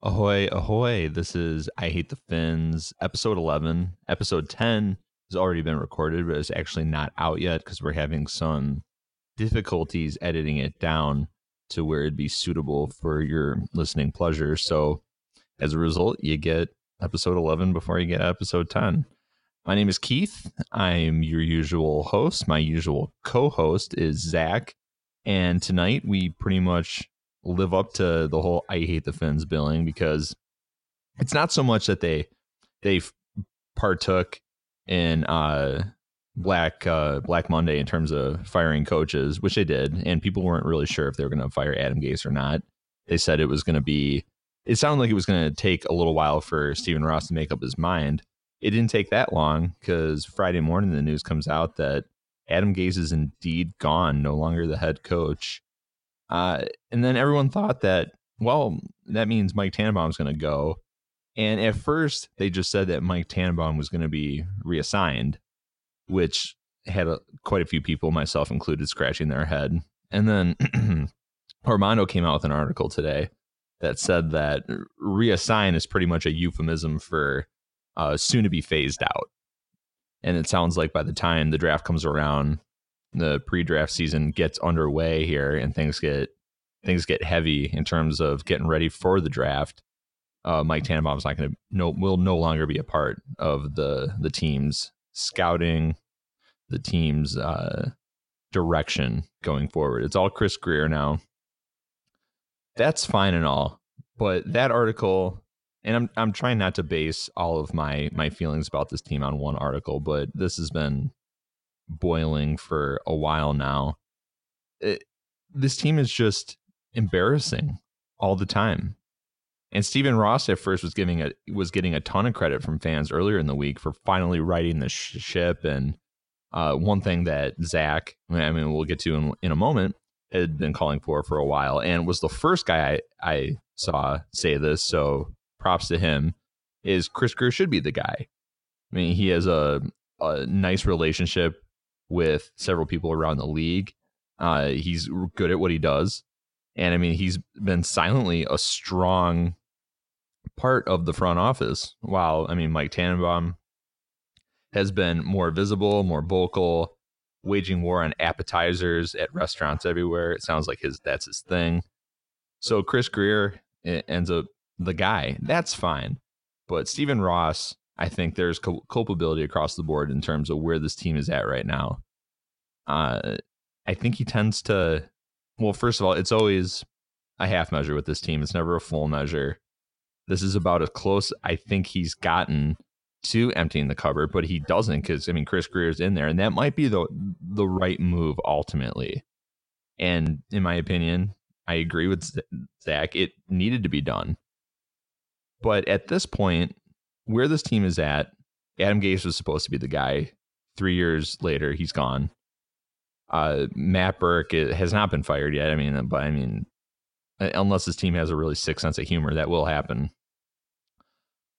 Ahoy, ahoy. This is I Hate the Fins, episode 11. Episode 10 has already been recorded, but it's actually not out yet because we're having some difficulties editing it down to where it'd be suitable for your listening pleasure. So as a result, you get episode 11 before you get episode 10. My name is Keith. I'm your usual host. My usual co host is Zach. And tonight we pretty much live up to the whole I hate the Fins billing because it's not so much that they they partook in uh Black uh, Black Monday in terms of firing coaches, which they did, and people weren't really sure if they were going to fire Adam Gase or not. They said it was going to be. It sounded like it was going to take a little while for Stephen Ross to make up his mind. It didn't take that long because Friday morning the news comes out that Adam Gase is indeed gone, no longer the head coach. Uh, and then everyone thought that, well, that means Mike Tannenbaum's going to go. And at first, they just said that Mike Tannenbaum was going to be reassigned which had a, quite a few people, myself included, scratching their head. And then Armando came out with an article today that said that reassign is pretty much a euphemism for uh, soon to be phased out. And it sounds like by the time the draft comes around, the pre-draft season gets underway here, and things get things get heavy in terms of getting ready for the draft. Uh, Mike Tannenbaum's not going to no will no longer be a part of the the team's scouting the team's uh, direction going forward. It's all Chris Grier now. That's fine and all, but that article, and I'm I'm trying not to base all of my my feelings about this team on one article, but this has been boiling for a while now. It, this team is just embarrassing all the time. And Stephen Ross at first was giving a was getting a ton of credit from fans earlier in the week for finally righting the sh- ship. And uh, one thing that Zach, I mean, we'll get to in, in a moment, had been calling for for a while, and was the first guy I, I saw say this. So props to him. Is Chris Grier should be the guy. I mean, he has a a nice relationship with several people around the league. Uh, he's good at what he does. And I mean, he's been silently a strong part of the front office. While I mean, Mike Tannenbaum has been more visible, more vocal, waging war on appetizers at restaurants everywhere. It sounds like his that's his thing. So Chris Grier ends up the guy. That's fine. But Stephen Ross, I think there's culpability across the board in terms of where this team is at right now. Uh, I think he tends to well, first of all, it's always a half measure with this team. It's never a full measure. This is about as close I think he's gotten to emptying the cupboard, but he doesn't because I mean Chris Grier's in there, and that might be the the right move ultimately. And in my opinion, I agree with Zach. It needed to be done, but at this point, where this team is at, Adam Gase was supposed to be the guy. Three years later, he's gone. Uh, Matt Burke has not been fired yet. I mean, but I mean, unless his team has a really sick sense of humor, that will happen.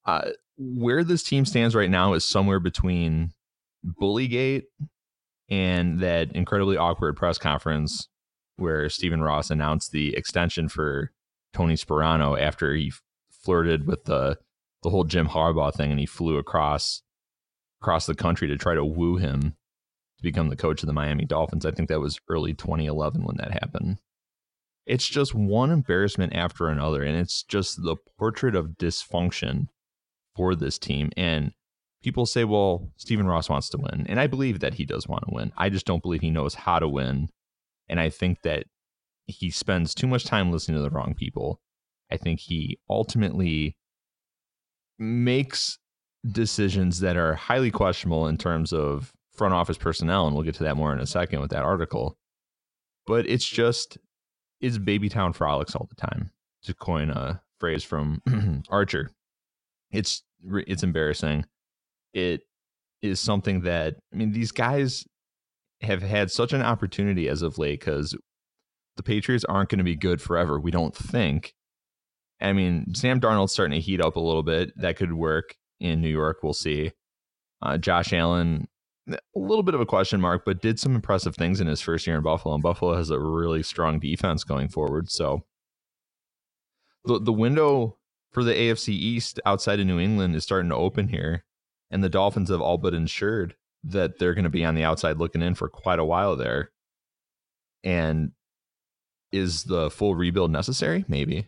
Uh, where this team stands right now is somewhere between Bullygate and that incredibly awkward press conference where Stephen Ross announced the extension for Tony Sparano after he flirted with the the whole Jim Harbaugh thing and he flew across across the country to try to woo him to become the coach of the Miami Dolphins. I think that was early 2011 when that happened. It's just one embarrassment after another, and it's just the portrait of dysfunction for this team. And people say, well, Stephen Ross wants to win. And I believe that he does want to win. I just don't believe he knows how to win. And I think that he spends too much time listening to the wrong people. I think he ultimately makes decisions that are highly questionable in terms of front office personnel, and we'll get to that more in a second with that article. But it's just it's baby town frolics all the time, to coin a phrase from Archer. It's it's embarrassing. It is something that I mean these guys have had such an opportunity as of late because the Patriots aren't going to be good forever. We don't think. I mean, Sam Darnold's starting to heat up a little bit. That could work in New York. We'll see. Uh, Josh Allen a little bit of a question mark, but did some impressive things in his first year in Buffalo. And Buffalo has a really strong defense going forward. So the the window for the AFC East outside of New England is starting to open here, and the Dolphins have all but ensured that they're going to be on the outside looking in for quite a while there. And is the full rebuild necessary? Maybe.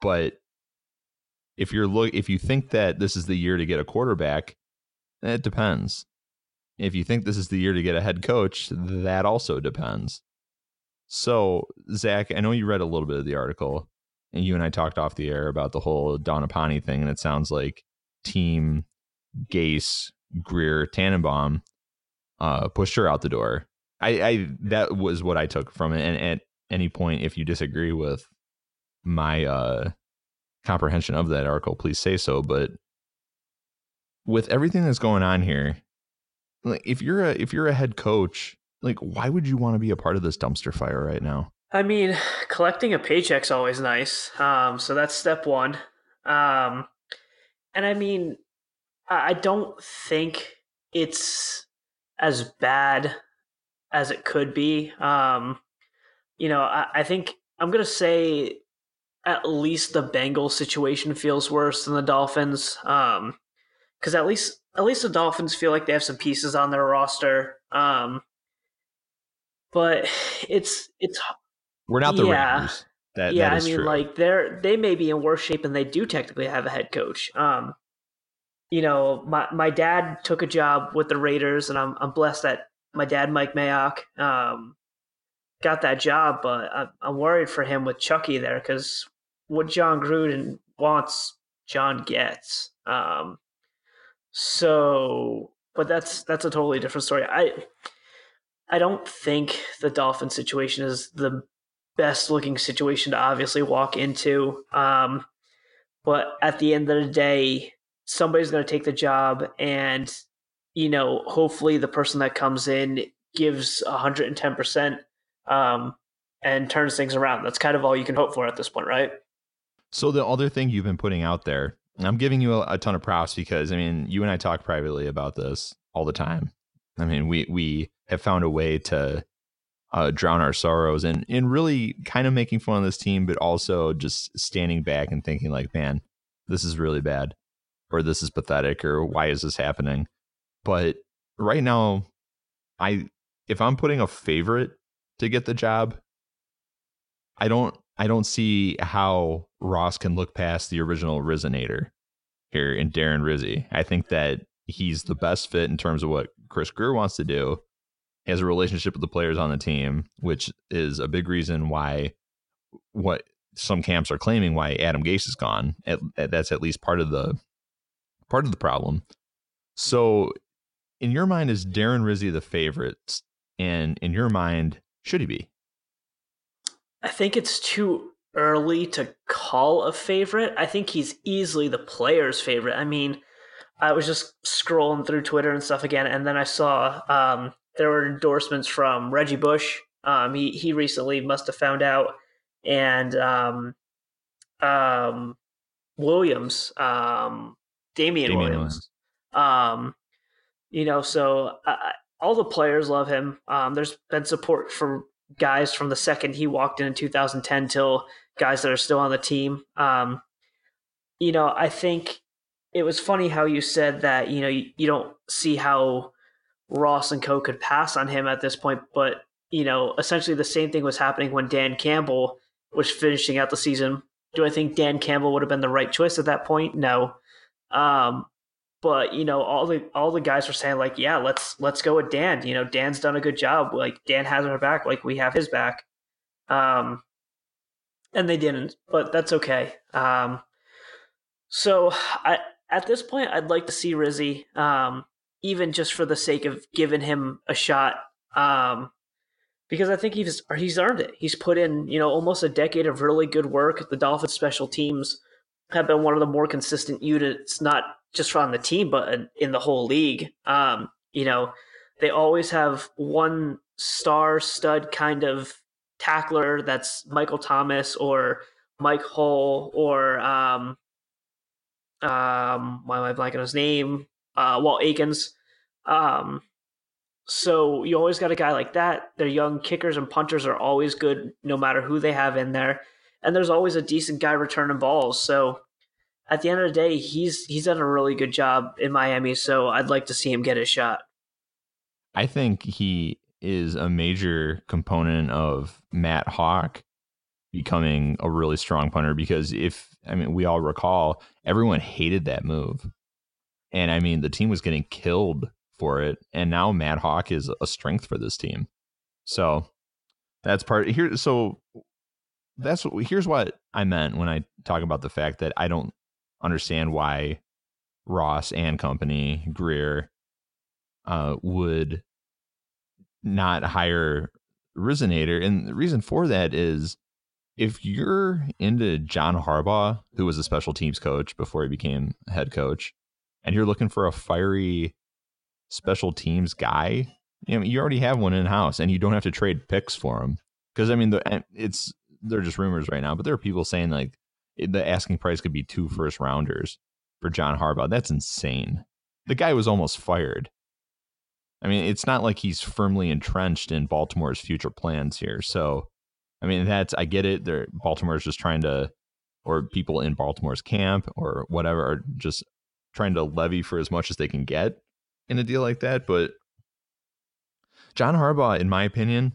But if you're look if you think that this is the year to get a quarterback, it depends. If you think this is the year to get a head coach, that also depends. So, Zach, I know you read a little bit of the article, and you and I talked off the air about the whole Dawn Aponte thing, and it sounds like Team Gase, Grier, Tannenbaum uh, pushed her out the door. I, I that was what I took from it. And at any point, if you disagree with my uh, comprehension of that article, please say so. But with everything that's going on here, like if you're a if you're a head coach, like why would you want to be a part of this dumpster fire right now? I mean, collecting a paycheck's always nice. Um, so that's step one. Um, and I mean, I don't think it's as bad as it could be. Um, you know, I, I think I'm gonna say at least the Bengals situation feels worse than the Dolphins. Um, because at least at least the Dolphins feel like they have some pieces on their roster. Um, but it's it's we're not the yeah, Rams. That, yeah, that I mean, true. like they're they may be in worse shape than they do technically have a head coach. Um, you know, my my dad took a job with the Raiders, and I'm I'm blessed that my dad, Mike Mayock, um, got that job. But I'm, I'm worried for him with Chucky there because what Jon Gruden wants, Jon gets. Um, so, but that's that's a totally different story. I I don't think the Dolphin situation is the best looking situation to obviously walk into. Um, but at the end of the day, somebody's going to take the job, and you know, hopefully the person that comes in gives 110% um, and turns things around. That's kind of all you can hope for at this point, right? So the other thing you've been putting out there, I'm giving you a, a ton of props because I mean, you and I talk privately about this all the time. I mean, we we have found a way to uh, drown our sorrows and and really kind of making fun of this team, but also just standing back and thinking like, man, this is really bad, or this is pathetic, or why is this happening? But right now, I if I'm putting a favorite to get the job, I don't I don't see how Ross can look past the original Rizonator here in Darren Rizzi. I think that he's the best fit in terms of what Chris Grier wants to do. He has a relationship with the players on the team, which is a big reason why what some camps are claiming why Adam Gase is gone. That's at least part of the part of the problem. So, in your mind, is Darren Rizzi the favorite? And in your mind, should he be? I think it's too early to call a favorite. I think he's easily the player's favorite. I mean, I was just scrolling through Twitter and stuff again, and then I saw um, there were endorsements from Reggie Bush. Um, he he recently must have found out, and um, um, Williams, um, Damien, Damien Williams. Um, you know, so uh, all the players love him. Um, there's been support for guys from the second he walked in in 2010 till guys that are still on the team. Um, you know, I think it was funny how you said that, you know, you, you don't see how Ross and Co could pass on him at this point, but, you know, essentially the same thing was happening when Dan Campbell was finishing out the season. Do I think Dan Campbell would have been the right choice at that point? No. Um, but you know all the all the guys were saying like yeah let's let's go with dan you know dan's done a good job like dan has our back like we have his back um and they didn't but that's okay. Um so i at this point i'd like to see rizzi um even just for the sake of giving him a shot um because i think he's he's earned it. He's put in you know almost a decade of really good work. The dolphins special teams have been one of the more consistent units not just on the team, but in the whole league. Um, you know, they always have one star stud kind of tackler that's Michael Thomas or Mike Hull or um, um, why am I blanking his name? Uh, Walt Aikens. Um, so you always got a guy like that. Their young kickers and punters are always good, no matter who they have in there. and there's always a decent guy returning balls. So at the end of the day, he's he's done a really good job in Miami. So I'd like to see him get his shot. I think he is a major component of Matt Haack becoming a really strong punter because if I mean we all recall everyone hated that move. And I mean the team was getting killed for it and now Matt Haack is a strength for this team. So that's part here so that's what here's what I meant when I talk about the fact that I don't understand why Ross and company Grier uh, would not hire Resonator. and the reason for that is if you're into John Harbaugh, who was a special teams coach before he became head coach, and you're looking for a fiery special teams guy, you know, you already have one in house, and you don't have to trade picks for him. Because I mean, the, it's they're just rumors right now, but there are people saying like the asking price could be two first rounders for John Harbaugh. That's insane. The guy was almost fired. I mean, it's not like he's firmly entrenched in Baltimore's future plans here. So, I mean, that's I get it. They're Baltimore's just trying to, or people in Baltimore's camp or whatever, are just trying to levy for as much as they can get in a deal like that. But John Harbaugh, in my opinion,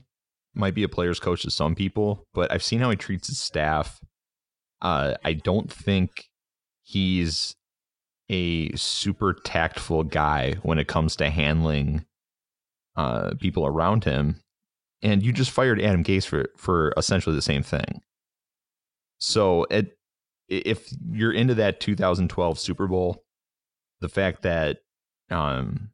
might be a player's coach to some people, but I've seen how he treats his staff. Uh, I don't think he's a super tactful guy when it comes to handling uh, people around him. And you just fired Adam Gase for for essentially the same thing. So it, if you're into that 2012 Super Bowl, the fact that um,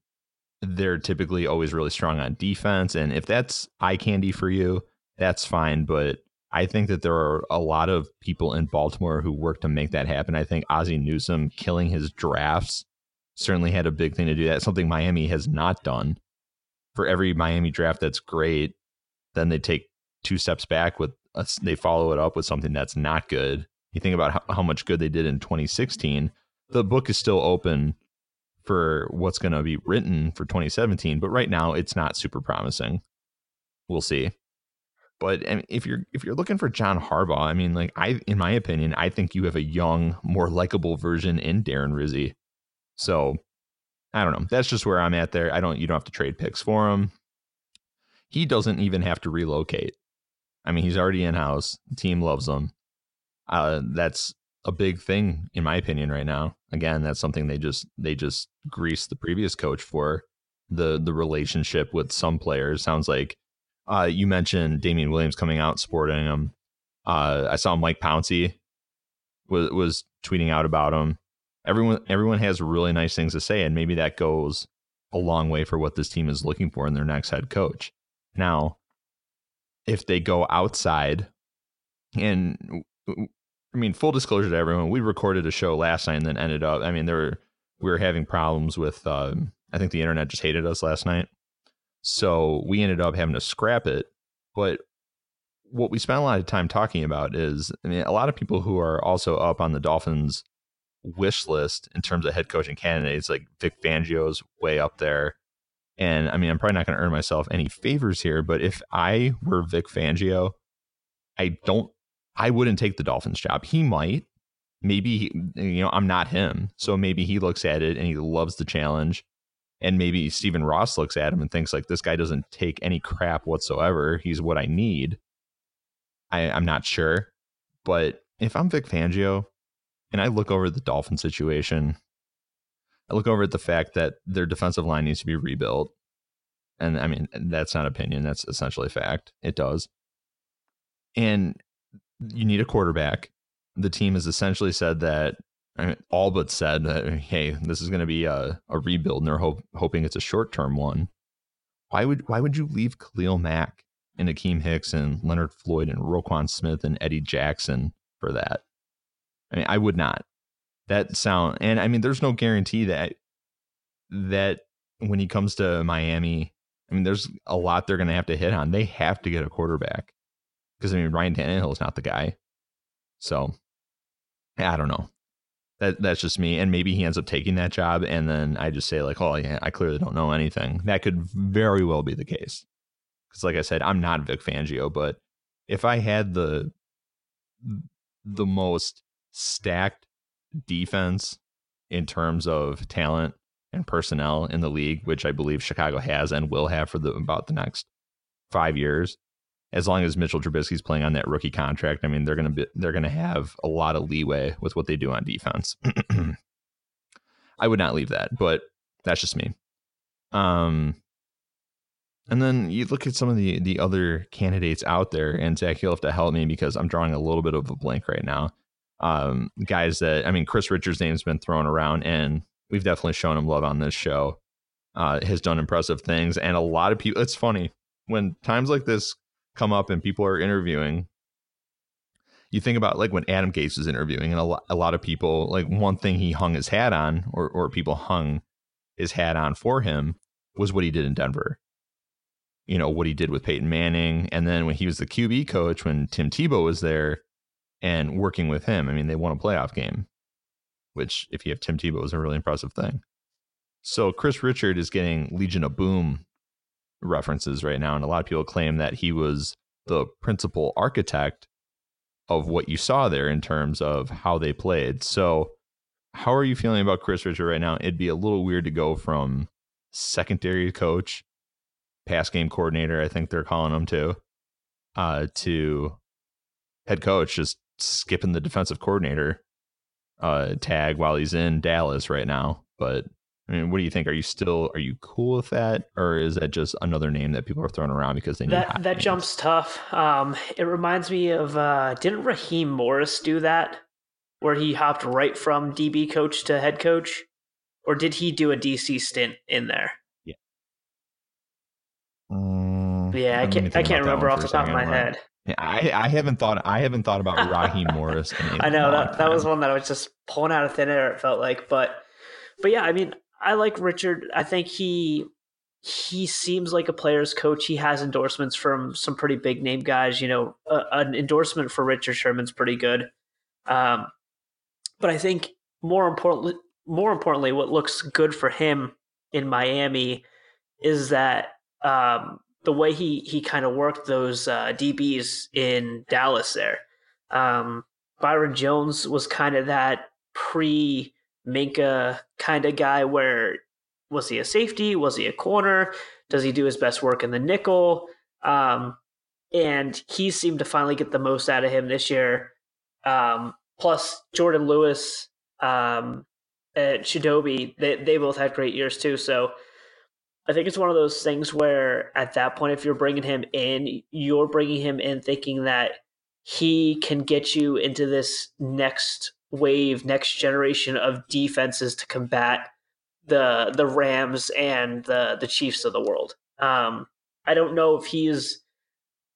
they're typically always really strong on defense. And if that's eye candy for you, that's fine. But I think that there are a lot of people in Baltimore who work to make that happen. I think Ozzie Newsome killing his drafts certainly had a big thing to do that. Something Miami has not done. For every Miami draft that's great, then they take two steps back with uh, us. They follow it up with something that's not good. You think about how, how much good they did in 2016. The book is still open for what's going to be written for 2017, but right now it's not super promising. We'll see. But if you're if you're looking for John Harbaugh, I mean, like I, in my opinion, I think you have a young, more likable version in Darren Rizzi. So I don't know. That's just where I'm at there. I don't. You don't have to trade picks for him. He doesn't even have to relocate. I mean, he's already in house. Team loves him. Uh, that's a big thing in my opinion right now. Again, that's something they just they just greased the previous coach for the the relationship with some players. Sounds like uh, you mentioned Damien Williams coming out supporting him. Uh, I saw Mike Pouncey was was tweeting out about him. Everyone everyone has really nice things to say, and maybe that goes a long way for what this team is looking for in their next head coach. Now, if they go outside, and I mean, full disclosure to everyone, we recorded a show last night and then ended up. I mean, there were we were having problems with. Um, I think the internet just hated us last night, so we ended up having to scrap it. But what we spent a lot of time talking about is, I mean, a lot of people who are also up on the Dolphins wish list in terms of head coaching candidates, like Vic Fangio's way up there. And I mean, I'm probably not going to earn myself any favors here, but if I were Vic Fangio, I don't I wouldn't take the Dolphins job. He might. Maybe, you know, I'm not him. So maybe he looks at it and he loves the challenge. And maybe Stephen Ross looks at him and thinks, like, this guy doesn't take any crap whatsoever. He's what I need. I, I'm not sure. But if I'm Vic Fangio and I look over the Dolphin situation, I look over at the fact that their defensive line needs to be rebuilt. And I mean, that's not opinion, that's essentially fact. It does. And you need a quarterback. The team has essentially said that, I mean, all but said that, hey, this is going to be a, a rebuild, and they're hoping it's a short term one. Why would why would you leave Khalil Mack and Akiem Hicks and Leonard Floyd and Roquan Smith and Eddie Jackson for that? I mean, I would not. That sound and I mean, there's no guarantee that that when he comes to Miami, I mean, there's a lot they're going to have to hit on. They have to get a quarterback because I mean Ryan Tannehill is not the guy. So I don't know. That that's just me. And maybe he ends up taking that job, and then I just say like, oh yeah, I clearly don't know anything. That could very well be the case. Because like I said, I'm not Vic Fangio, but if I had the the most stacked defense in terms of talent and personnel in the league, which I believe Chicago has and will have for the about the next five years. As long as Mitchell Trubisky's playing on that rookie contract, I mean they're gonna be they're gonna have a lot of leeway with what they do on defense. I would not leave that, but that's just me. Um, and then you look at some of the the other candidates out there, and Zach, you'll have to help me because I'm drawing a little bit of a blank right now. Um, guys that I mean, Kris Richards' name's been thrown around, and we've definitely shown him love on this show. Uh, has done impressive things, and a lot of people. It's funny when times like this come up and people are interviewing. You think about like when Adam Gase was interviewing, and a lot, a lot of people like one thing he hung his hat on, or or people hung his hat on for him was what he did in Denver. You know what he did with Peyton Manning, and then when he was the QB coach, when Tim Tebow was there and working with him, I mean, they won a playoff game which if you have Tim Tebow is a really impressive thing. So Kris Richard is getting Legion of Boom references right now, and a lot of people claim that he was the principal architect of what you saw there in terms of how they played. So how are you feeling about Kris Richard right now? It'd be a little weird to go from secondary coach, pass game coordinator, I think they're calling him too, uh, to head coach, just skipping the defensive coordinator uh, tag while he's in Dallas right now. But I mean, what do you think? Are you still are you cool with that, or is that just another name that people are throwing around because they need that that names? jump's tough. Um, it reminds me of uh, didn't Raheem Morris do that, where he hopped right from DB coach to head coach, or did he do a DC stint in there? Yeah. Um, yeah, I can't I can't remember off the top of my head. I, I haven't thought I haven't thought about Raheem Morris. I know that that was one that I was just pulling out of thin air. It felt like, but but yeah, I mean, I like Richard. I think he he seems like a player's coach. He has endorsements from some pretty big name guys. You know, uh, an endorsement for Richard Sherman's pretty good. Um, but I think more importantly, more importantly, what looks good for him in Miami is that um, the way he he kind of worked those uh, DBs in Dallas there. Um, Byron Jones was kind of that pre Minkah kind of guy where was he a safety? Was he a corner? Does he do his best work in the nickel? Um, and he seemed to finally get the most out of him this year. Um, plus Jourdan Lewis, um, and Chidobe, they they both had great years too. So I think it's one of those things where at that point, if you're bringing him in, you're bringing him in thinking that he can get you into this next wave, next generation of defenses to combat the the Rams and the the Chiefs of the world. Um, I don't know if he's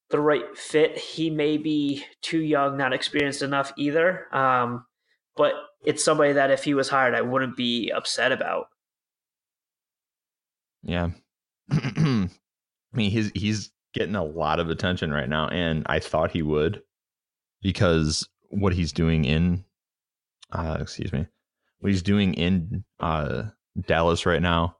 the right fit. He may be too young, not experienced enough either. Um, but it's somebody that if he was hired, I wouldn't be upset about. Yeah. I mean, he's he's getting a lot of attention right now, and I thought he would because what he's doing in, uh, excuse me, what he's doing in uh, Dallas right now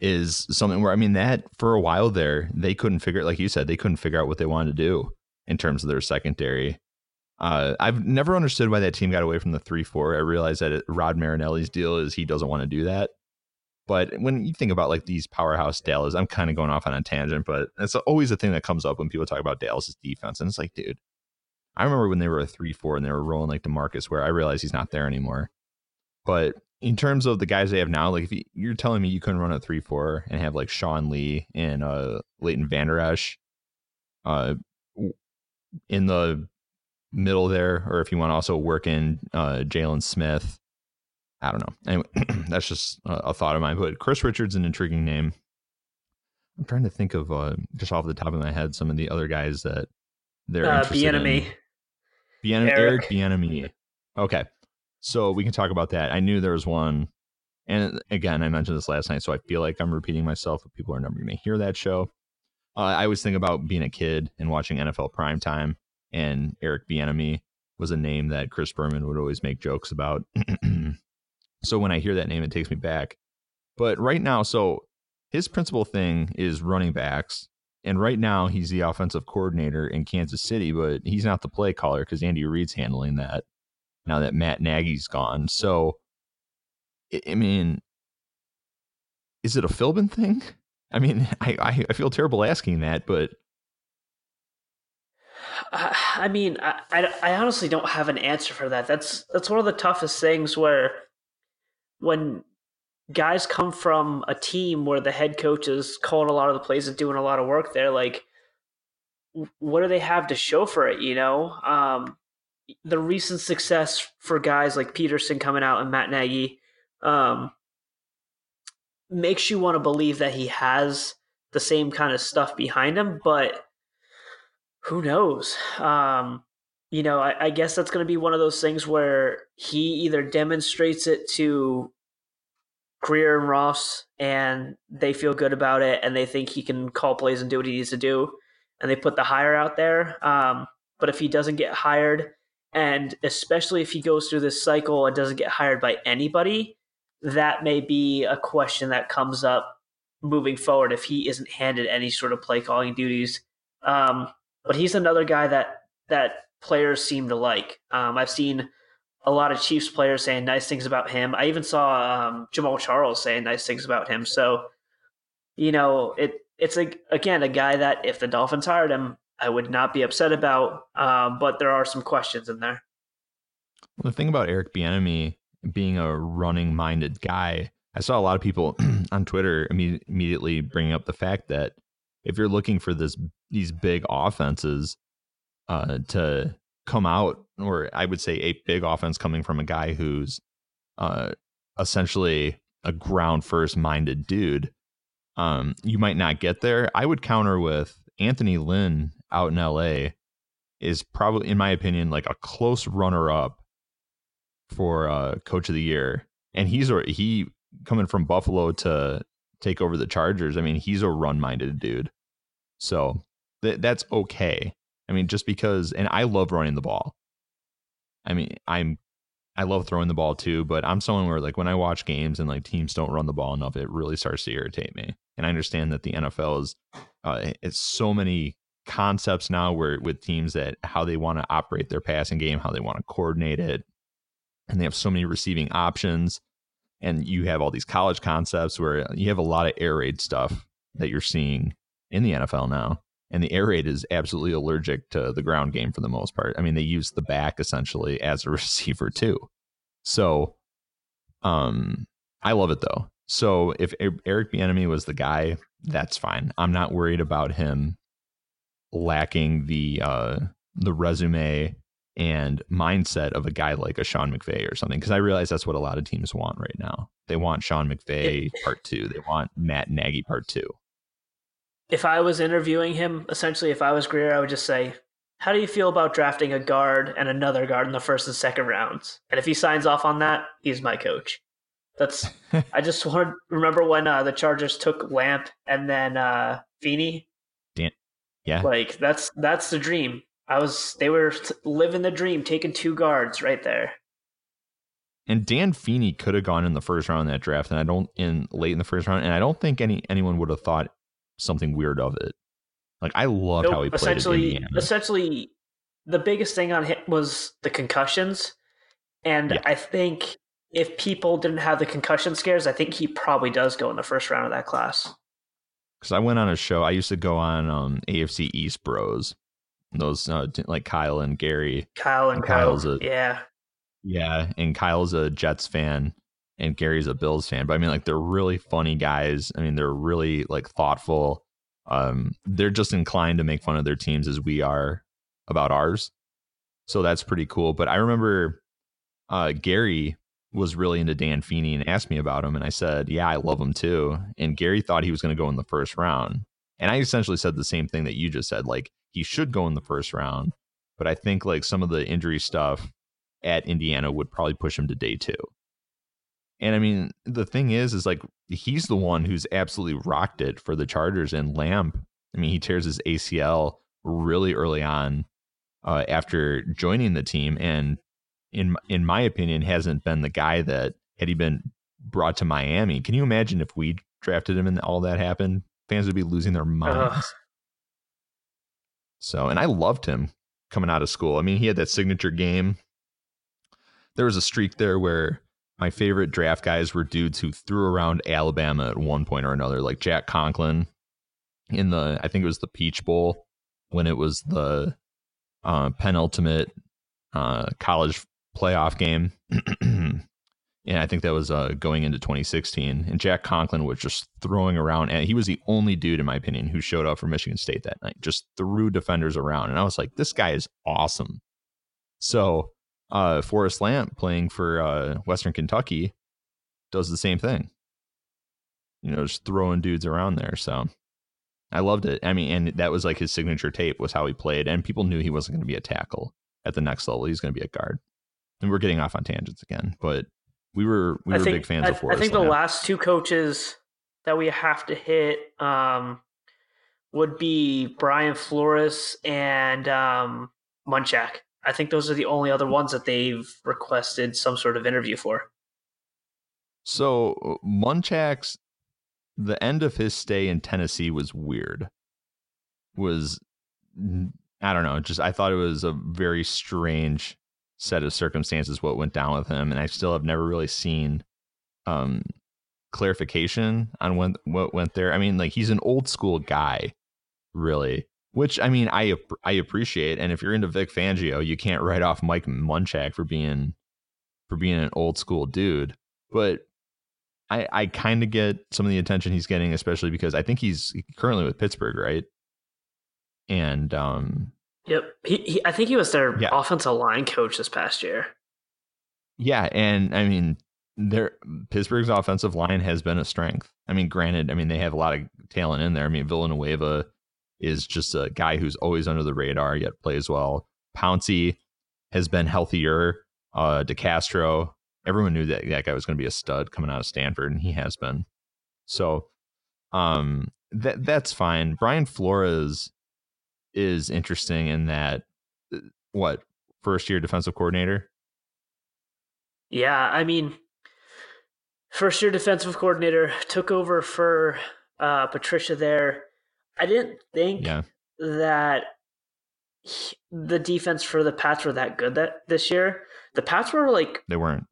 is something where I mean that for a while there they couldn't figure, it. like you said, they couldn't figure out what they wanted to do in terms of their secondary. Uh, I've never understood why that team got away from the three four. I realize that Rod Marinelli's deal is he doesn't want to do that. But when you think about like these powerhouse Dallas, I'm kind of going off on a tangent, but it's always a thing that comes up when people talk about Dallas's defense. And it's like, dude, I remember when they were a 3 4 and they were rolling like DeMarcus, Ware I realized he's not there anymore. But in terms of the guys they have now, like if you, are telling me you couldn't run a 3 4 and have like Sean Lee and uh, Leighton Vander Esch uh, in the middle there, or if you want to also work in uh, Jaylon Smith I don't know. Anyway, that's just a, a, thought of mine. But Kris Richards an intriguing name. I'm trying to think of uh, just off the top of my head some of the other guys that they're uh, interested Bieniemy. in. Bieniemy. Eric Bieniemy. Okay, so we can talk about that. I knew there was one, and again, I mentioned this last night, so I feel like I'm repeating myself. But people are never going to hear that show. Uh, I always think about being a kid and watching NFL Prime Time, and Eric Bieniemy was a name that Chris Berman would always make jokes about. So when I hear that name, it takes me back. But right now, so his principal thing is running backs. and right now he's the offensive coordinator in Kansas City, but he's not the play caller because Andy Reid's handling that now that Matt Nagy's gone. So, I mean, is it a Philbin thing? I mean, I, I feel terrible asking that, but uh, I mean, I, I, I honestly don't have an answer for that. That's that's one of the toughest things where when guys come from a team where the head coach is calling a lot of the plays and doing a lot of work there, like what do they have to show for it? You know, um, the recent success for guys like Pederson coming out and Matt Nagy um, makes you want to believe that he has the same kind of stuff behind him, but who knows? Um, you know, I, I guess that's going to be one of those things where he either demonstrates it to Grier and Ross, and they feel good about it, and they think he can call plays and do what he needs to do, and they put the hire out there. Um, but if he doesn't get hired, and especially if he goes through this cycle and doesn't get hired by anybody, that may be a question that comes up moving forward if he isn't handed any sort of play calling duties. Um, but he's another guy that that players seem to like. Um, I've seen a lot of Chiefs players saying nice things about him. I even saw um, Jamaal Charles saying nice things about him. So, you know, it it's a, again a guy that if the Dolphins hired him, I would not be upset about. Um, but there are some questions in there. Well, the thing about Eric Bieniemy being a running minded guy, I saw a lot of people on Twitter immediately bringing up the fact that if you're looking for this these big offenses uh, to come out, or I would say a big offense coming from a guy who's uh, essentially a ground first minded dude, um, you might not get there. I would counter with Anthony Lynn out in LA is probably, in my opinion, like a close runner up for uh, coach of the year. And he's he coming from Buffalo to take over the Chargers. I mean, he's a run minded dude. So th- that's okay. I mean, just because, and I love running the ball. I mean, I'm, I love throwing the ball too, but I'm someone where like when I watch games and like teams don't run the ball enough, it really starts to irritate me. And I understand that the NFL is, uh, it's so many concepts now where with teams that how they want to operate their passing game, how they want to coordinate it, and they have so many receiving options. And you have all these college concepts where you have a lot of air raid stuff that you're seeing in the NFL now and the air raid is absolutely allergic to the ground game for the most part. I mean, they use the back essentially as a receiver too. So, um, I love it though. So if Eric Bieniemy was the guy, that's fine. I'm not worried about him lacking the uh the resume and mindset of a guy like a Sean McVay or something because I realize that's what a lot of teams want right now. They want Sean McVay part 2. They want Matt Nagy part 2 if I was interviewing him, essentially, if I was Grier, I would just say, "How do you feel about drafting a guard and another guard in the first and second rounds?" And if he signs off on that, he's my coach. That's. I just want to remember when uh, the Chargers took Lamp and then uh, Feeney. Dan- yeah. Like that's that's the dream. I was. They were living the dream, taking two guards right there. And Dan Feeney could have gone in the first round in that draft, and I don't in late in the first round, and I don't think any anyone would have thought something weird of it. Like I love nope, how he played. Essentially, essentially, the biggest thing on him was the concussions, and yeah. I think if people didn't have the concussion scares, I think he probably does go in the first round of that class. Because I went on a show, I used to go on um, AFC East Bros. Those uh, like Kyle and Gary. Kyle and, and Kyle's Kyle, a, yeah, yeah, and Kyle's a Jets fan, and Gary's a Bills fan, but I mean, like they're really funny guys. I mean, they're really like thoughtful. Um, they're just inclined to make fun of their teams as we are about ours. So that's pretty cool. But I remember uh, Gary was really into Dan Feeney and asked me about him, and I said, "Yeah, I love him too." And Gary thought he was going to go in the first round, and I essentially said the same thing that you just said. Like he should go in the first round, but I think like some of the injury stuff at Indiana would probably push him to day two. And I mean, the thing is, is like he's the one who's absolutely rocked it for the Chargers and Lamp. I mean, he tears his ACL really early on uh, after joining the team, and in in my opinion, hasn't been the guy that had he been brought to Miami. Can you imagine if we drafted him and all that happened? Fans would be losing their minds. So, and I loved him coming out of school. I mean, he had that signature game. There was a streak there where my favorite draft guys were dudes who threw around Alabama at one point or another, like Jack Conklin in the, I think it was the Peach Bowl when it was the uh, penultimate uh, college playoff game. and I think that was uh, going into 2016. And Jack Conklin was just throwing around, and he was the only dude, in my opinion, who showed up for Michigan State that night. Just threw defenders around, and I was like, this guy is awesome. So, uh, Forrest Lamp playing for uh, Western Kentucky does the same thing. You know, just throwing dudes around there. So, I loved it. I mean, and that was like his signature tape was how he played, and people knew he wasn't going to be a tackle at the next level. He's going to be a guard. And we're getting off on tangents again, but we were we were think, big fans I, of Forrest. I think the last two coaches that we have to hit um, would be Brian Flores and um, Munchak. I think those are the only other ones that they've requested some sort of interview for. So Munchak's the end of his stay in Tennessee was weird. Was I don't know, just I thought it was a very strange set of circumstances what went down with him, and I still have never really seen um, clarification on when what went there. I mean, like he's an old school guy, really. Which I mean, I I appreciate, and if you're into Vic Fangio, you can't write off Mike Munchak for being for being an old school dude. But I I kind of get some of the attention he's getting, especially because I think he's currently with Pittsburgh, right? And um, Yep. He, he I think he was their Yeah. offensive line coach this past year. Yeah, and I mean, their Pittsburgh's offensive line has been a strength. I mean, granted, I mean they have a lot of talent in there. I mean, Villanueva is just a guy who's always under the radar yet plays well. Pouncey has been healthier. Uh, DeCastro, everyone knew that that guy was going to be a stud coming out of Stanford, and he has been. So, um, that that's fine. Brian Flores is interesting in that what first year defensive coordinator. Yeah, I mean, first year defensive coordinator took over for uh, Patricia there. I didn't think Yeah. that he- the defense for the Pats were that good that this year. The Pats were like They weren't.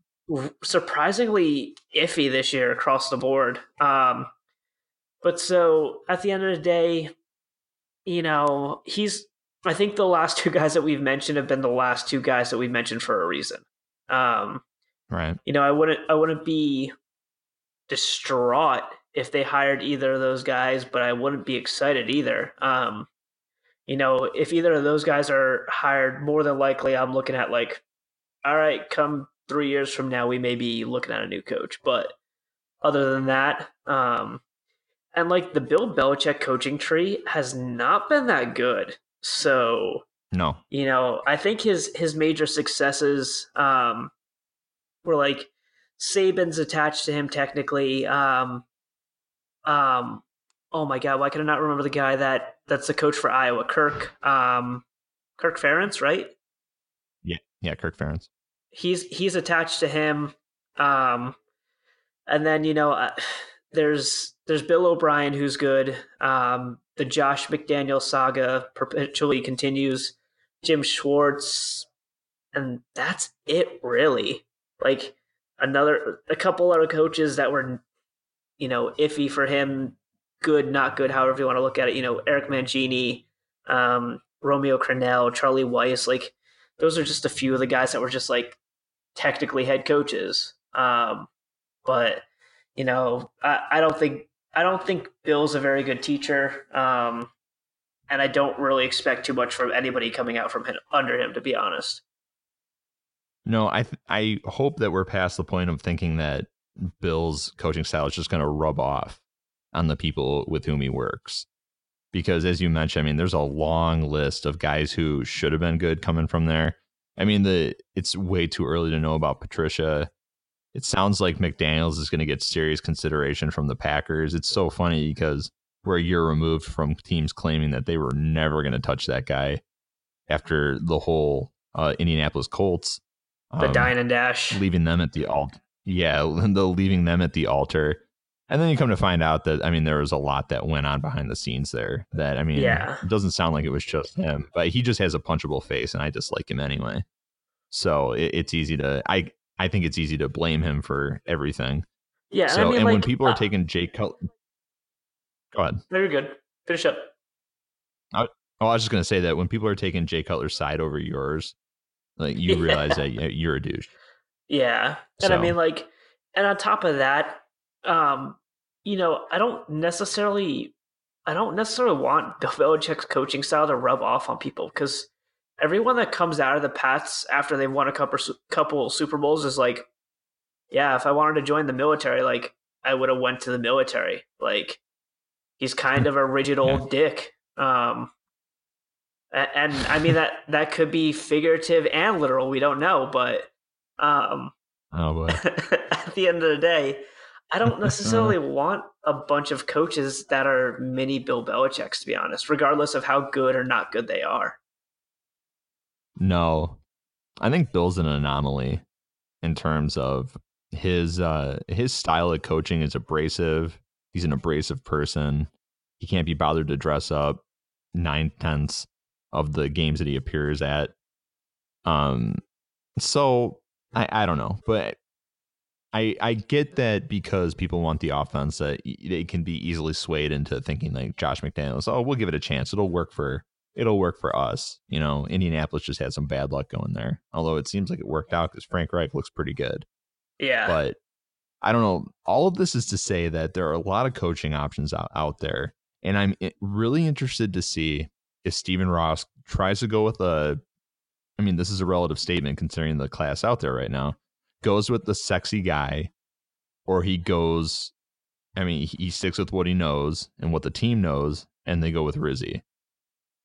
surprisingly iffy this year across the board. Um, but so at the end of the day, you know, he's. I think the last two guys that we've mentioned have been the last two guys that we've mentioned for a reason. Um, Right. you know, I wouldn't. I wouldn't be distraught if they hired either of those guys, but I wouldn't be excited either. Um, you know, if either of those guys are hired, more than likely, I'm looking at like, all right, come three years from now, we may be looking at a new coach. But other than that, um, and like the Bill Belichick coaching tree has not been that good. So No. you know, I think his his major successes um, were like Saban's attached to him technically. Um, um, oh my god, why can I not remember the guy that that's the coach for Iowa? Kirk, um, Kirk Ferentz, right? Yeah, yeah, Kirk Ferentz. He's he's attached to him. Um, and then you know, uh, there's there's Bill O'Brien who's good. Um, the Josh McDaniel saga perpetually continues. Jim Schwartz, and that's it really. Like another a couple other coaches that were, you know, iffy for him, good, not good, however you want to look at it. You know, Eric Mangini, um, Romeo Crennel, Charlie Weis, like those are just a few of the guys that were just like technically head coaches. Um, but you know, I, I don't think I don't think Bill's a very good teacher. Um, and I don't really expect too much from anybody coming out from him, under him, to be honest. No, I th- I hope that we're past the point of thinking that Bill's coaching style is just going to rub off on the people with whom he works. Because as you mentioned, I mean, there's a long list of guys who should have been good coming from there. I mean, the it's way too early to know about Patricia. It sounds like McDaniels is going to get serious consideration from the Packers. It's so funny because we're a year removed from teams claiming that they were never going to touch that guy after the whole uh, Indianapolis Colts The um, dine and dash. leaving them at the altar. Yeah, the leaving them at the altar. And then you come to find out that I mean there was a lot that went on behind the scenes there. That I mean, Yeah. it doesn't sound like it was just him, but he just has a punchable face, and I dislike him anyway. So it, it's easy to I I think it's easy to blame him for everything. Yeah, and so I mean, and like, when people are uh, taking Jake Cutler, go ahead. very good. Finish up. Oh, I was just gonna say that when people are taking Jay Cutler's side over yours, like you Yeah. realize that you're a douche. Yeah. And I mean like and on top of that, um, you know, I don't necessarily I don't necessarily want Bill Belichick's coaching style to rub off on people because everyone that comes out of the Pats after they've won a couple couple Super Bowls is like, yeah, if I wanted to join the military, like I would have went to the military. Like he's kind of a rigid old dick. Um, and I mean that that could be figurative and literal. We don't know, but um, Oh boy. at the end of the day, I don't necessarily want a bunch of coaches that are mini Bill Belichick's, to be honest, regardless of how good or not good they are. No, I think Bill's an anomaly in terms of his uh his style of coaching is abrasive. He's an abrasive person. He can't be bothered to dress up nine tenths of the games that he appears at. Um, so I I don't know, but I I get that because people want the offense that they can be easily swayed into thinking like Josh McDaniels. Oh, we'll give it a chance. It'll work for it'll work for us. You know, Indianapolis just had some bad luck going there. Although it seems like it worked out because Frank Reich looks pretty good. Yeah. But I don't know. All of this is to say that there are a lot of coaching options out, out there. And I'm eh, really interested to see if Stephen Ross tries to go with a, I mean, this is a relative statement considering the class out there right now, goes with the sexy guy, or he goes, I mean, he- sticks with what he knows and what the team knows, and they go with Rizzi.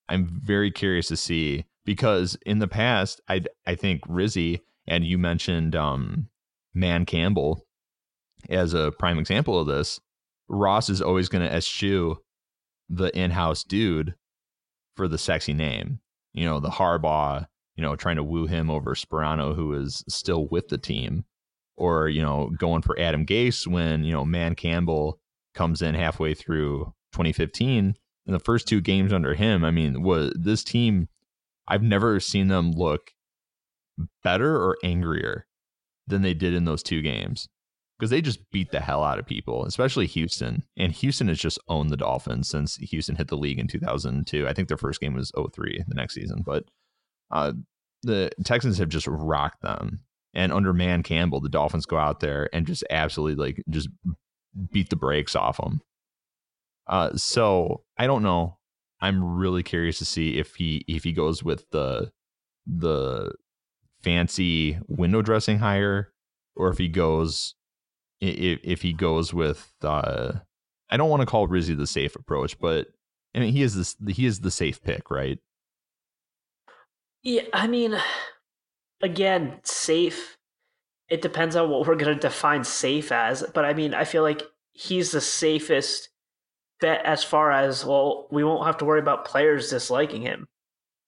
I'm very curious to see because in the past, I I think Rizzi and you mentioned um, Dan Campbell as a prime example of this. Ross is always going to eschew the in-house dude for the sexy name. You know, the Harbaugh. You know, trying to woo him over Sparano, who is still with the team, or you know, going for Adam Gase when you know Dan Campbell comes in halfway through 2015 in the first two games under him, I mean, was this team? I've never seen them look better or angrier than they did in those two games because they just beat the hell out of people, especially Houston. And Houston has just owned the Dolphins since Houston hit the league in 2002. I think their first game was 03 the next season, but uh, the Texans have just rocked them. And under Dan Campbell, the Dolphins go out there and just absolutely like just beat the brakes off them. Uh, so I don't know. I'm really curious to see if he if he goes with the the fancy window dressing hire or if he goes if if he goes with uh I don't want to call Rizzi the safe approach, but I mean he is this he is the safe pick, right? Yeah, I mean, again, safe. It depends on what we're going to define safe as. But I mean, I feel like he's the safest bet as far as, well, we won't have to worry about players disliking him.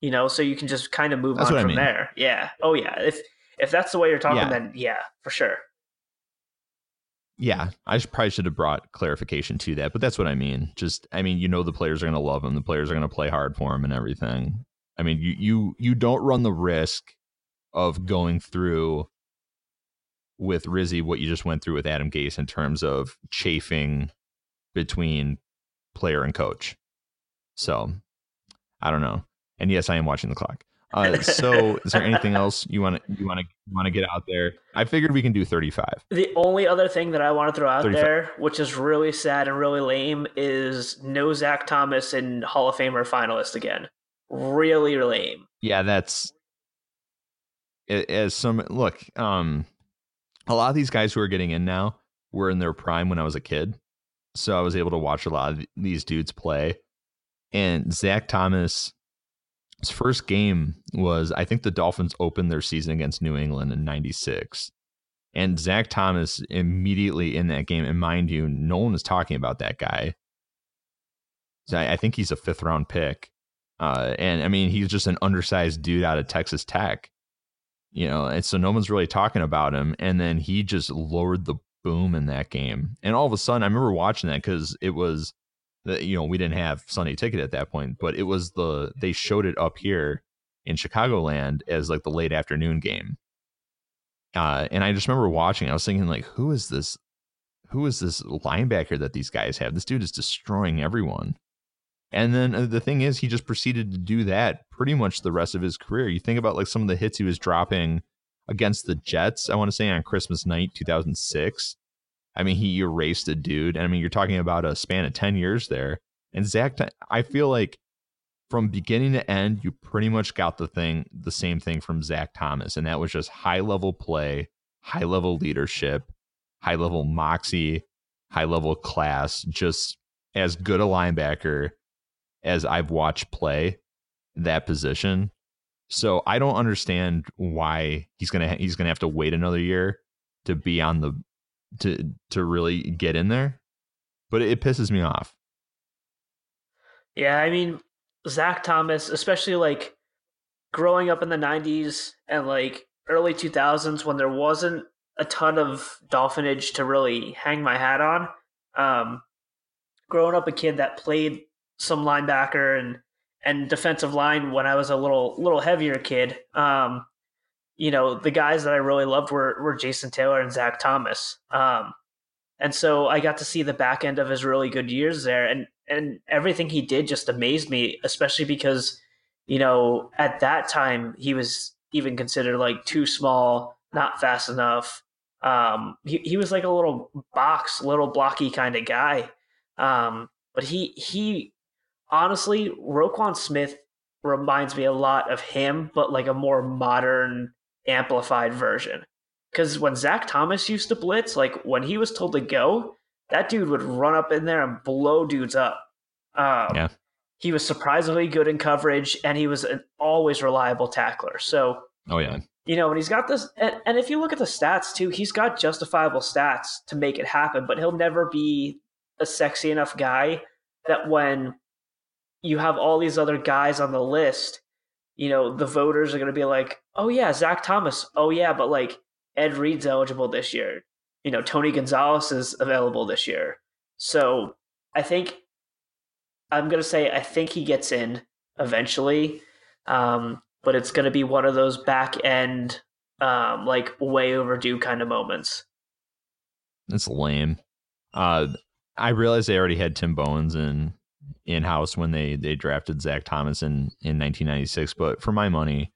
You know, so you can just kind of move That's on what I from mean. there. Yeah. Oh, yeah. If if that's the way you're talking, Yeah. then yeah, for sure. Yeah, I should, probably should have brought clarification to that, but that's what I mean. Just, I mean, you know, the players are going to love him. The players are going to play hard for him and everything. I mean, you you you don't run the risk of going through with Rizzi what you just went through with Adam Gase in terms of chafing between player and coach. So, I don't know. And yes, I am watching the clock. Uh, so, is there anything else you want to you want to want to get out there? I figured we can do thirty five. The only other thing that I want to throw out 35. there, which is really sad and really lame, is no Zach Thomas in Hall of Famer finalist again. Really lame. yeah that's as some look um a lot of these guys who are getting in now were in their prime when i was a kid so i was able to watch a lot of these dudes play and zach thomas his first game was i think the dolphins opened their season against new england in 96 and zach thomas immediately in that game and mind you no one was talking about that guy so I, I think he's a fifth round pick uh, and I mean, he's just an undersized dude out of Texas Tech, you know, and so no one's really talking about him. And then he just lowered the boom in that game. And all of a sudden, I remember watching that because it was, you know, we didn't have Sunday ticket at that point, but it was the, they showed it up here in Chicagoland as like the late afternoon game. Uh, and I just remember watching, I was thinking, like, who is this? Who is this linebacker that these guys have? This dude is destroying everyone. And then uh, the thing is, he just proceeded to do that pretty much the rest of his career. You think about like some of the hits he was dropping against the Jets, I want to say on Christmas night 2006. I mean, he erased a dude. And I mean, you're talking about a span of 10 years there. And Zach, I feel like from beginning to end, you pretty much got the thing, the same thing from Zach Thomas. And that was just high level play, high level leadership, high level moxie, high level class, just as good a linebacker as I've watched play that position. So I don't understand why he's gonna ha- he's gonna have to wait another year to be on the to to really get in there. But it, it pisses me off. Yeah, I mean Zach Thomas, especially like growing up in the '90s and like early 2000s when there wasn't a ton of Dolphinage to really hang my hat on. Um, growing up a kid that played some linebacker and and defensive line when I was a little little heavier kid. Um, you know, the guys that I really loved were were Jason Taylor and Zach Thomas. Um, and so I got to see the back end of his really good years there, and and everything he did just amazed me, especially because you know at that time he was even considered like too small, not fast enough. Um, he he was like a little box, little blocky kind of guy. Um, but he he honestly, Roquan Smith reminds me a lot of him, but like a more modern, amplified version. Because when Zach Thomas used to blitz, like when he was told to go, that dude would run up in there and blow dudes up. Um, yeah. He was surprisingly good in coverage, and he was an always reliable tackler. So, oh yeah, you know, and he's got this. And, and if you look at the stats too, he's got justifiable stats to make it happen. But he'll never be a sexy enough guy that when you have all these other guys on the list, you know, the voters are going to be like, oh, yeah, Zach Thomas. Oh, yeah, but like Ed Reed's eligible this year. You know, Tony Gonzalez is available this year. So I think I'm going to say I think he gets in eventually. Um, but it's going to be one of those back end, um, like way overdue kind of moments. That's lame. Uh, I realized they already had Tim Bowens and in house when they they drafted Zach Thomas in in 1996. But for my money,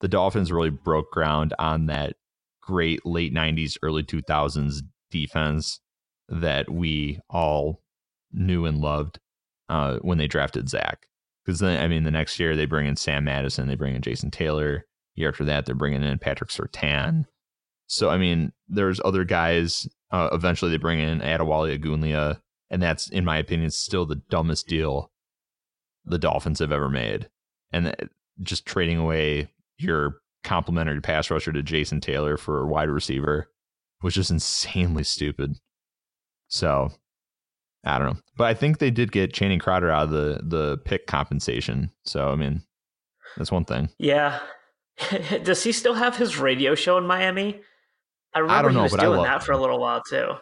the Dolphins really broke ground on that great late 90s, early 2000s defense that we all knew and loved uh, when they drafted Zach. Because then, I mean, the next year they bring in Sam Madison, they bring in Jason Taylor. Year after that, they're bringing in Patrick Surtain. So, I mean, there's other guys. Uh, eventually, they bring in Adewale Ogunleye and that's in my opinion still the dumbest deal the Dolphins have ever made. And just trading away your complimentary pass rusher to Jason Taylor for a wide receiver was just insanely stupid. So I don't know, but I think they did get Channing Crowder out of the the pick compensation. So I mean, that's one thing. Yeah. Does he still have his radio show in Miami? I remember I he was doing that for a little while too.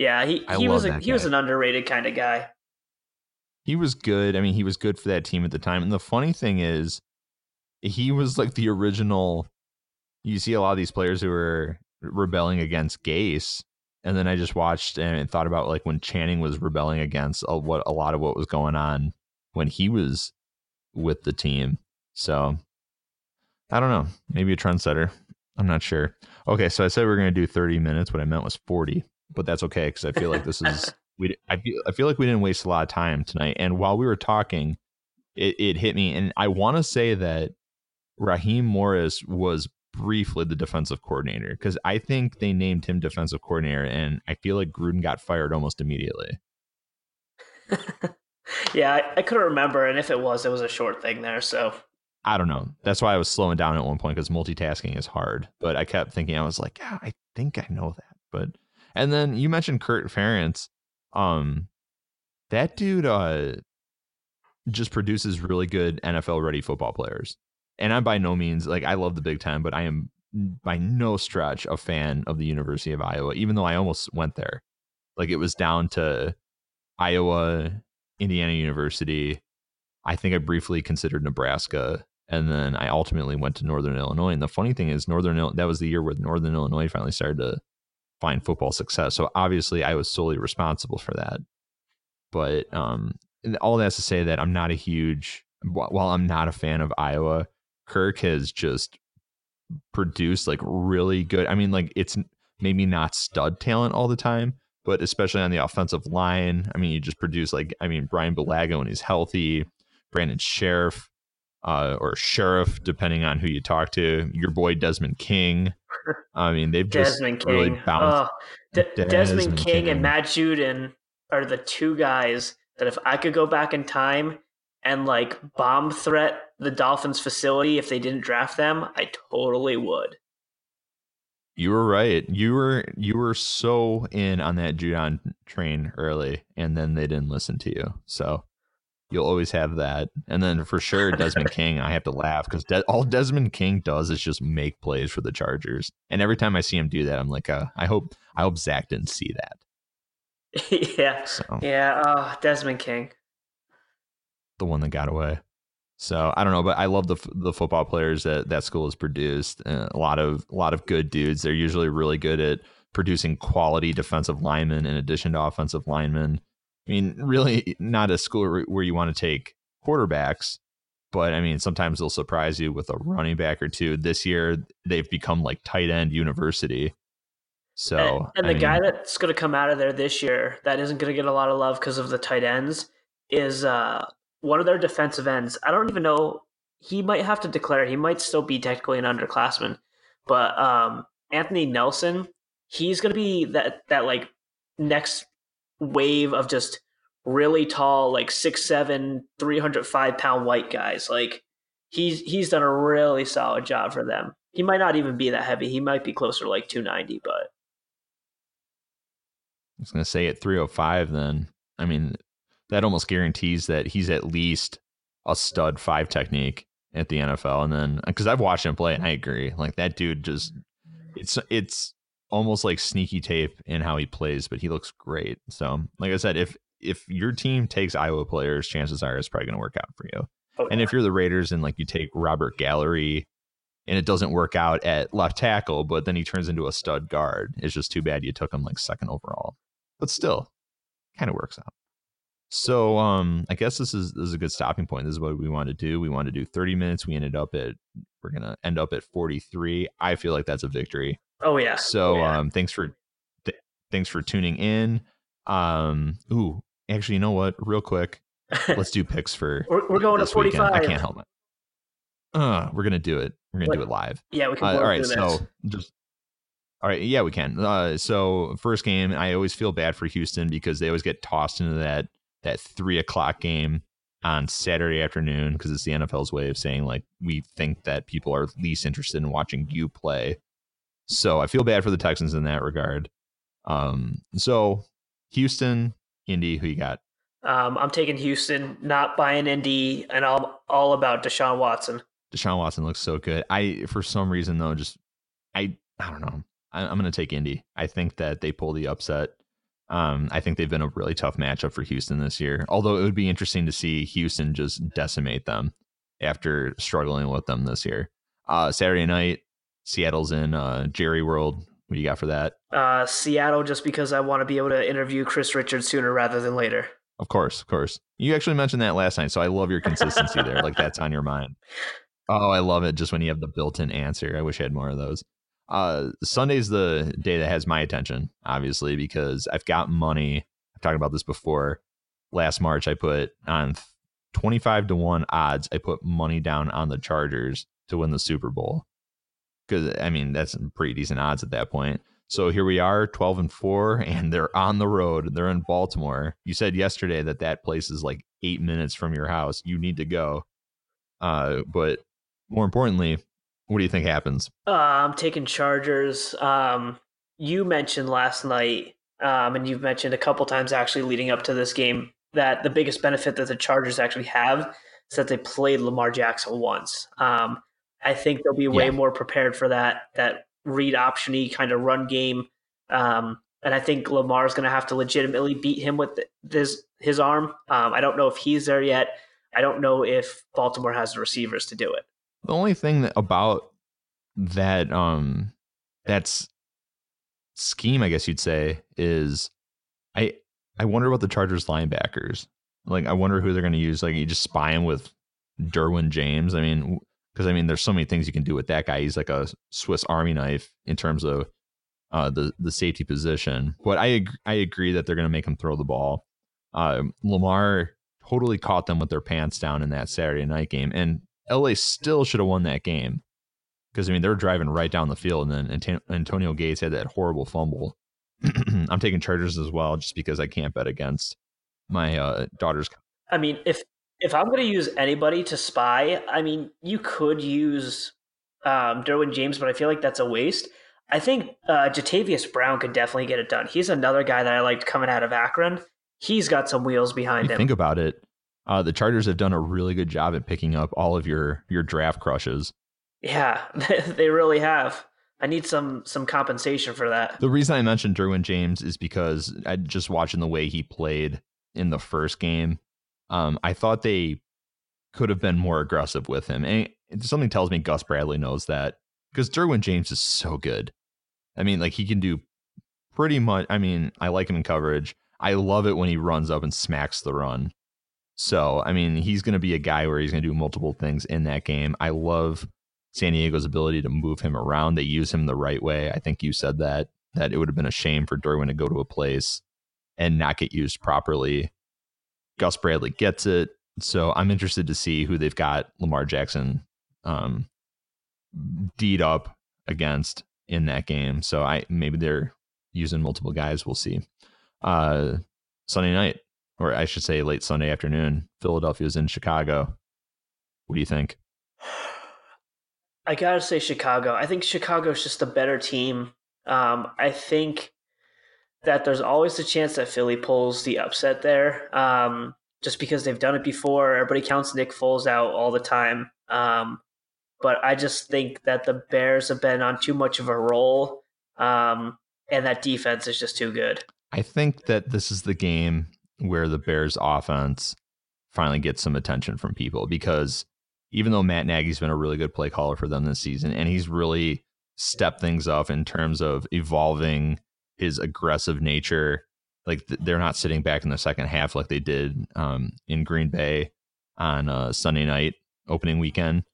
Yeah, he, he was a, he was an underrated kind of guy. He was good. I mean, he was good for that team at the time. And the funny thing is, he was like the original. You see a lot of these players who are rebelling against Gase, and then I just watched and thought about like when Channing was rebelling against a, what a lot of what was going on when he was with the team. So I don't know. Maybe a trendsetter. I'm not sure. Okay, so I said we are going to do 30 minutes. What I meant was 40 but that's okay because I feel like this is we. I feel I feel like we didn't waste a lot of time tonight. And while we were talking, it, it hit me, and I want to say that Raheem Morris was briefly the defensive coordinator because I think they named him defensive coordinator, and I feel like Gruden got fired almost immediately. yeah, I, I couldn't remember, and if it was, it was a short thing there. So I don't know. That's why I was slowing down at one point because multitasking is hard. But I kept thinking, I was like, yeah, I think I know that. But and then you mentioned Kirk Ferentz. Um, that dude uh just produces really good NFL ready football players. And I'm by no means like I love the Big Ten, but I am by no stretch a fan of the University of Iowa, even though I almost went there. Like it was down to Iowa, Indiana University. I think I briefly considered Nebraska, and then I ultimately went to Northern Illinois. And the funny thing is, Northern Illinois—that was the year where Northern Illinois finally started to find football success. So obviously, I was solely responsible for that. But um, all that's to say that I'm not a huge, while I'm not a fan of Iowa, Kirk has just produced like really good. I mean, like it's maybe not stud talent all the time, but especially on the offensive line. I mean, you just produce like I mean Brian Bulaga when he's healthy, Brandon Sheriff, uh, or Scherff, depending on who you talk to. Your boy Desmond King. I mean, they've just Desmond King. really bounced. Oh, De- Desmond, Desmond King, King and Matt Judon are the two guys that if I could go back in time and like bomb threat the Dolphins facility if they didn't draft them, I totally would. You were right. You were you were so in on that Judon train early, and then they didn't listen to you. So you'll always have that. And then for sure, Desmond King, I have to laugh because De- all Desmond King does is just make plays for the Chargers. And every time I see him do that, I'm like, uh, I hope I hope Zach didn't see that. yeah, so, yeah. Uh, Desmond King, the one that got away. So I don't know, but I love the the football players that that school has produced. Uh, a lot of a lot of good dudes. They're usually really good at producing quality defensive linemen in addition to offensive linemen. I mean, really not a school where you want to take quarterbacks, but I mean, sometimes they'll surprise you with a running back or two. This year, they've become like tight end university. So, and, and the mean, guy that's going to come out of there this year that isn't going to get a lot of love because of the tight ends is uh, one of their defensive ends. I don't even know. He might have to declare. He might still be technically an underclassman, but um, Anthony Nelson, he's going to be that that like next wave of just really tall, like six seven, three hundred five pound white guys. Like he's he's done a really solid job for them. He might not even be that heavy. He might be closer like two ninety, but I was to say at 305 then. I mean, that almost guarantees that he's at least a stud five technique at the NFL. And then because I've watched him play, and I agree, like that dude just it's it's almost like sneaky tape in how he plays, but he looks great. So, like I said, if if your team takes Iowa players, chances are it's probably going to work out for you. Oh, and if you're the Raiders and like you take Robert Gallery and it doesn't work out at left tackle, but then he turns into a stud guard, it's just too bad you took him like second overall. But still, kind of works out. So um, I guess this is this is a good stopping point. This is what we want to do. We want to do 30 minutes. We ended up at we're gonna end up at 43. I feel like that's a victory. Oh yeah. So oh, yeah. um, thanks for th- thanks for tuning in. Um, ooh, actually, you know what? Real quick, let's do picks for. we're, we're going to 45. Weekend. I can't help it. Uh, we're gonna do it. We're gonna do it live. Yeah, we can. Uh, all right, so just all right, yeah, we can. Uh, so first game, I always feel bad for Houston because they always get tossed into that that three o'clock game on Saturday afternoon because it's the NFL's way of saying like we think that people are least interested in watching you play. So I feel bad for the Texans in that regard. Um, so Houston, Indy, who you got? Um, I'm taking Houston, not buying Indy, and I'm all about Deshaun Watson. Deshaun Watson looks so good. I, for some reason though, just I, I don't know. I, I'm going to take Indy. I think that they pull the upset. Um, I think they've been a really tough matchup for Houston this year. Although it would be interesting to see Houston just decimate them after struggling with them this year. Uh, Saturday night, Seattle's in uh, Jerry World. What do you got for that? Uh, Seattle, just because I want to be able to interview Kris Richards sooner rather than later. Of course, of course. You actually mentioned that last night, so I love your consistency there. Like that's on your mind. Oh, I love it. Just when you have the built-in answer. I wish I had more of those. Uh, Sunday's the day that has my attention, obviously, because I've got money. I've talked about this before. Last March, I put on 25 to 1 odds. I put money down on the Chargers to win the Super Bowl. Because, I mean, that's pretty decent odds at that point. So here we are, 12 and 4, and they're on the road. They're in Baltimore. You said yesterday that that place is like eight minutes from your house. You need to go. Uh, but more importantly, what do you think happens? Uh, I'm taking Chargers. Um, you mentioned last night, um, and you've mentioned a couple times actually leading up to this game that the biggest benefit that the Chargers actually have is that they played Lamar Jackson once. Um, I think they'll be way yeah. more prepared for that that read optiony kind of run game. Um, and I think Lamar is going to have to legitimately beat him with this his arm. Um, I don't know if he's there yet. I don't know if Baltimore has the receivers to do it. The only thing that, about that um that's scheme, I guess you'd say, is I I wonder about the Chargers linebackers. Like I wonder who they're going to use. Like you just spy him with Derwin James. I mean, because I mean, there's so many things you can do with that guy. He's like a Swiss Army knife in terms of uh, the the safety position. But I ag- I agree that they're going to make him throw the ball. Uh, Lamar totally caught them with their pants down in that Saturday night game, and LA still should have won that game because I mean they're driving right down the field, and then Antonio Gates had that horrible fumble. I'm taking Chargers as well, just because I can't bet against my uh, daughter's. I mean, if if I'm going to use anybody to spy, I mean, you could use um, Derwin James, but I feel like that's a waste. I think uh, Jatavis Brown could definitely get it done. He's another guy that I liked coming out of Akron. He's got some wheels behind you him. Think about it. Uh, the Chargers have done a really good job at picking up all of your your draft crushes. Yeah, they really have. I need some some compensation for that. The reason I mentioned Derwin James is because I just watching the way he played in the first game. Um, I thought they could have been more aggressive with him, and something tells me Gus Bradley knows that because Derwin James is so good. I mean, like he can do pretty much. I mean, I like him in coverage. I love it when he runs up and smacks the run. So, I mean, he's going to be a guy where he's going to do multiple things in that game. I love San Diego's ability to move him around. They use him the right way. I think you said that that it would have been a shame for Derwin to go to a place and not get used properly. Gus Bradley gets it. So I'm interested to see who they've got Lamar Jackson um, deed up against in that game. So I maybe they're using multiple guys. We'll see. Uh, Sunday night, or I should say late Sunday afternoon, Philadelphia's in Chicago. What do you think? I gotta say Chicago. I think Chicago's just a better team. Um, I think that there's always a chance that Philly pulls the upset there, um, just because they've done it before. Everybody counts Nick Foles out all the time. Um, but I just think that the Bears have been on too much of a roll, um, and that defense is just too good. I think that this is the game where the Bears offense finally gets some attention from people because even though Matt Nagy's been a really good play caller for them this season, and he's really stepped things up in terms of evolving his aggressive nature. Like they're not sitting back in the second half like they did um, in Green Bay on uh, Sunday night opening weekend.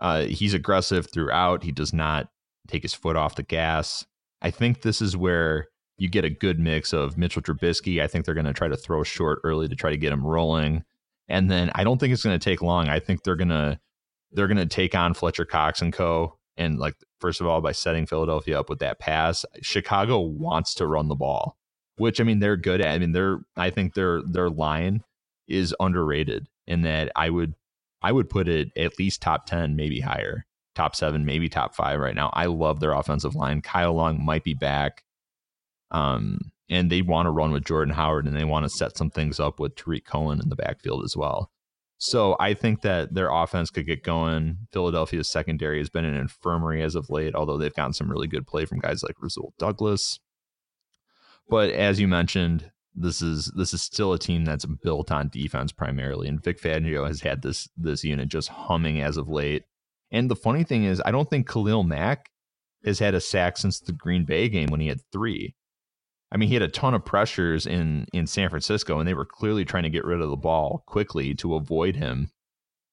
Uh, he's aggressive throughout. He does not take his foot off the gas. I think this is where you get a good mix of Mitchell Trubisky. I think they're going to try to throw short early to try to get him rolling. And then I don't think it's going to take long. I think they're going to they're going to take on Fletcher Cox and co. And like first of all, by setting Philadelphia up with that pass, Chicago wants to run the ball, which I mean they're good at. I mean they're I think their their line is underrated in that I would I would put it at least top ten, maybe higher, top seven, maybe top five right now. I love their offensive line. Kyle Long might be back. Um, and they want to run with Jordan Howard and they want to set some things up with Tarik Cohen in the backfield as well. So I think that their offense could get going. Philadelphia's secondary has been an infirmary as of late, although they've gotten some really good play from guys like Rasul Douglas. But as you mentioned, this is this is still a team that's built on defense primarily, and Vic Fangio has had this this unit just humming as of late. And the funny thing is, I don't think Khalil Mack has had a sack since the Green Bay game when he had three. I mean, he had a ton of pressures in in San Francisco, and they were clearly trying to get rid of the ball quickly to avoid him.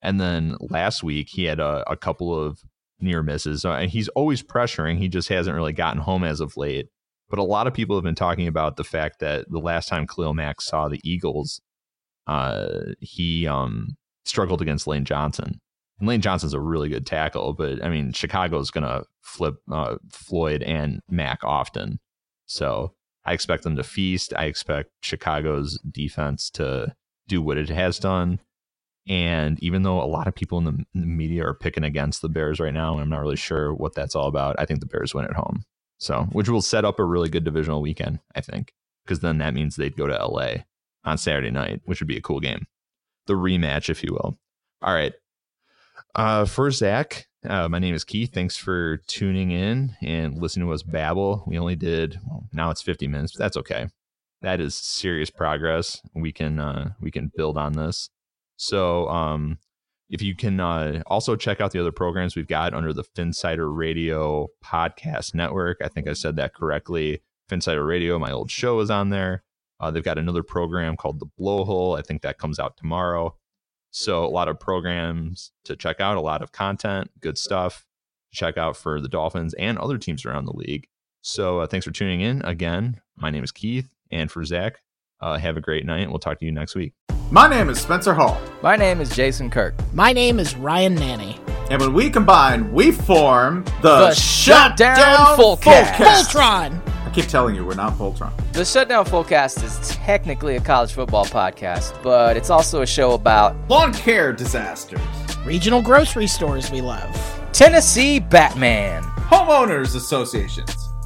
And then last week, he had a, a couple of near misses. And he's always pressuring. He just hasn't really gotten home as of late. But a lot of people have been talking about the fact that the last time Khalil Mack saw the Eagles, uh, he um, struggled against Lane Johnson. And Lane Johnson's a really good tackle, but I mean, Chicago's going to flip uh, Floyd and Mack often. So I expect them to feast. I expect Chicago's defense to do what it has done. And even though a lot of people in the, media are picking against the Bears right now, and I'm not really sure what that's all about, I think the Bears win at home. So, which will set up a really good divisional weekend, I think, because then that means they'd go to LA on Saturday night, which would be a cool game. The rematch, if you will. All right. Uh, for Zach, uh, my name is Keith. Thanks for tuning in and listening to us babble. We only did well, now it's 50 minutes, but that's okay. That is serious progress. We can uh, we can build on this. So um, if you can uh, also check out the other programs we've got under the Phinsider Radio podcast network. I think I said that correctly. Phinsider Radio, my old show is on there. Uh, they've got another program called The Blowhole. I think that comes out tomorrow. So a lot of programs to check out, a lot of content, good stuff to check out for the Dolphins and other teams around the league. So uh, thanks for tuning in. Again, my name is Keith, and for Zach, uh, have a great night. We'll talk to you next week. My name is Spencer Hall. My name is Jason Kirk. My name is Ryan Nanni. And when we combine, we form the, The Shutdown Fullcast. Voltron! I keep telling you, we're not Voltron. The Shutdown Fullcast is technically a college football podcast, but it's also a show about Lawn care disasters, Regional grocery stores we love. Tennessee Batman. homeowners associations,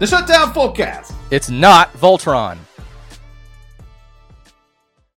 The Shutdown Fullcast. It's not Voltron.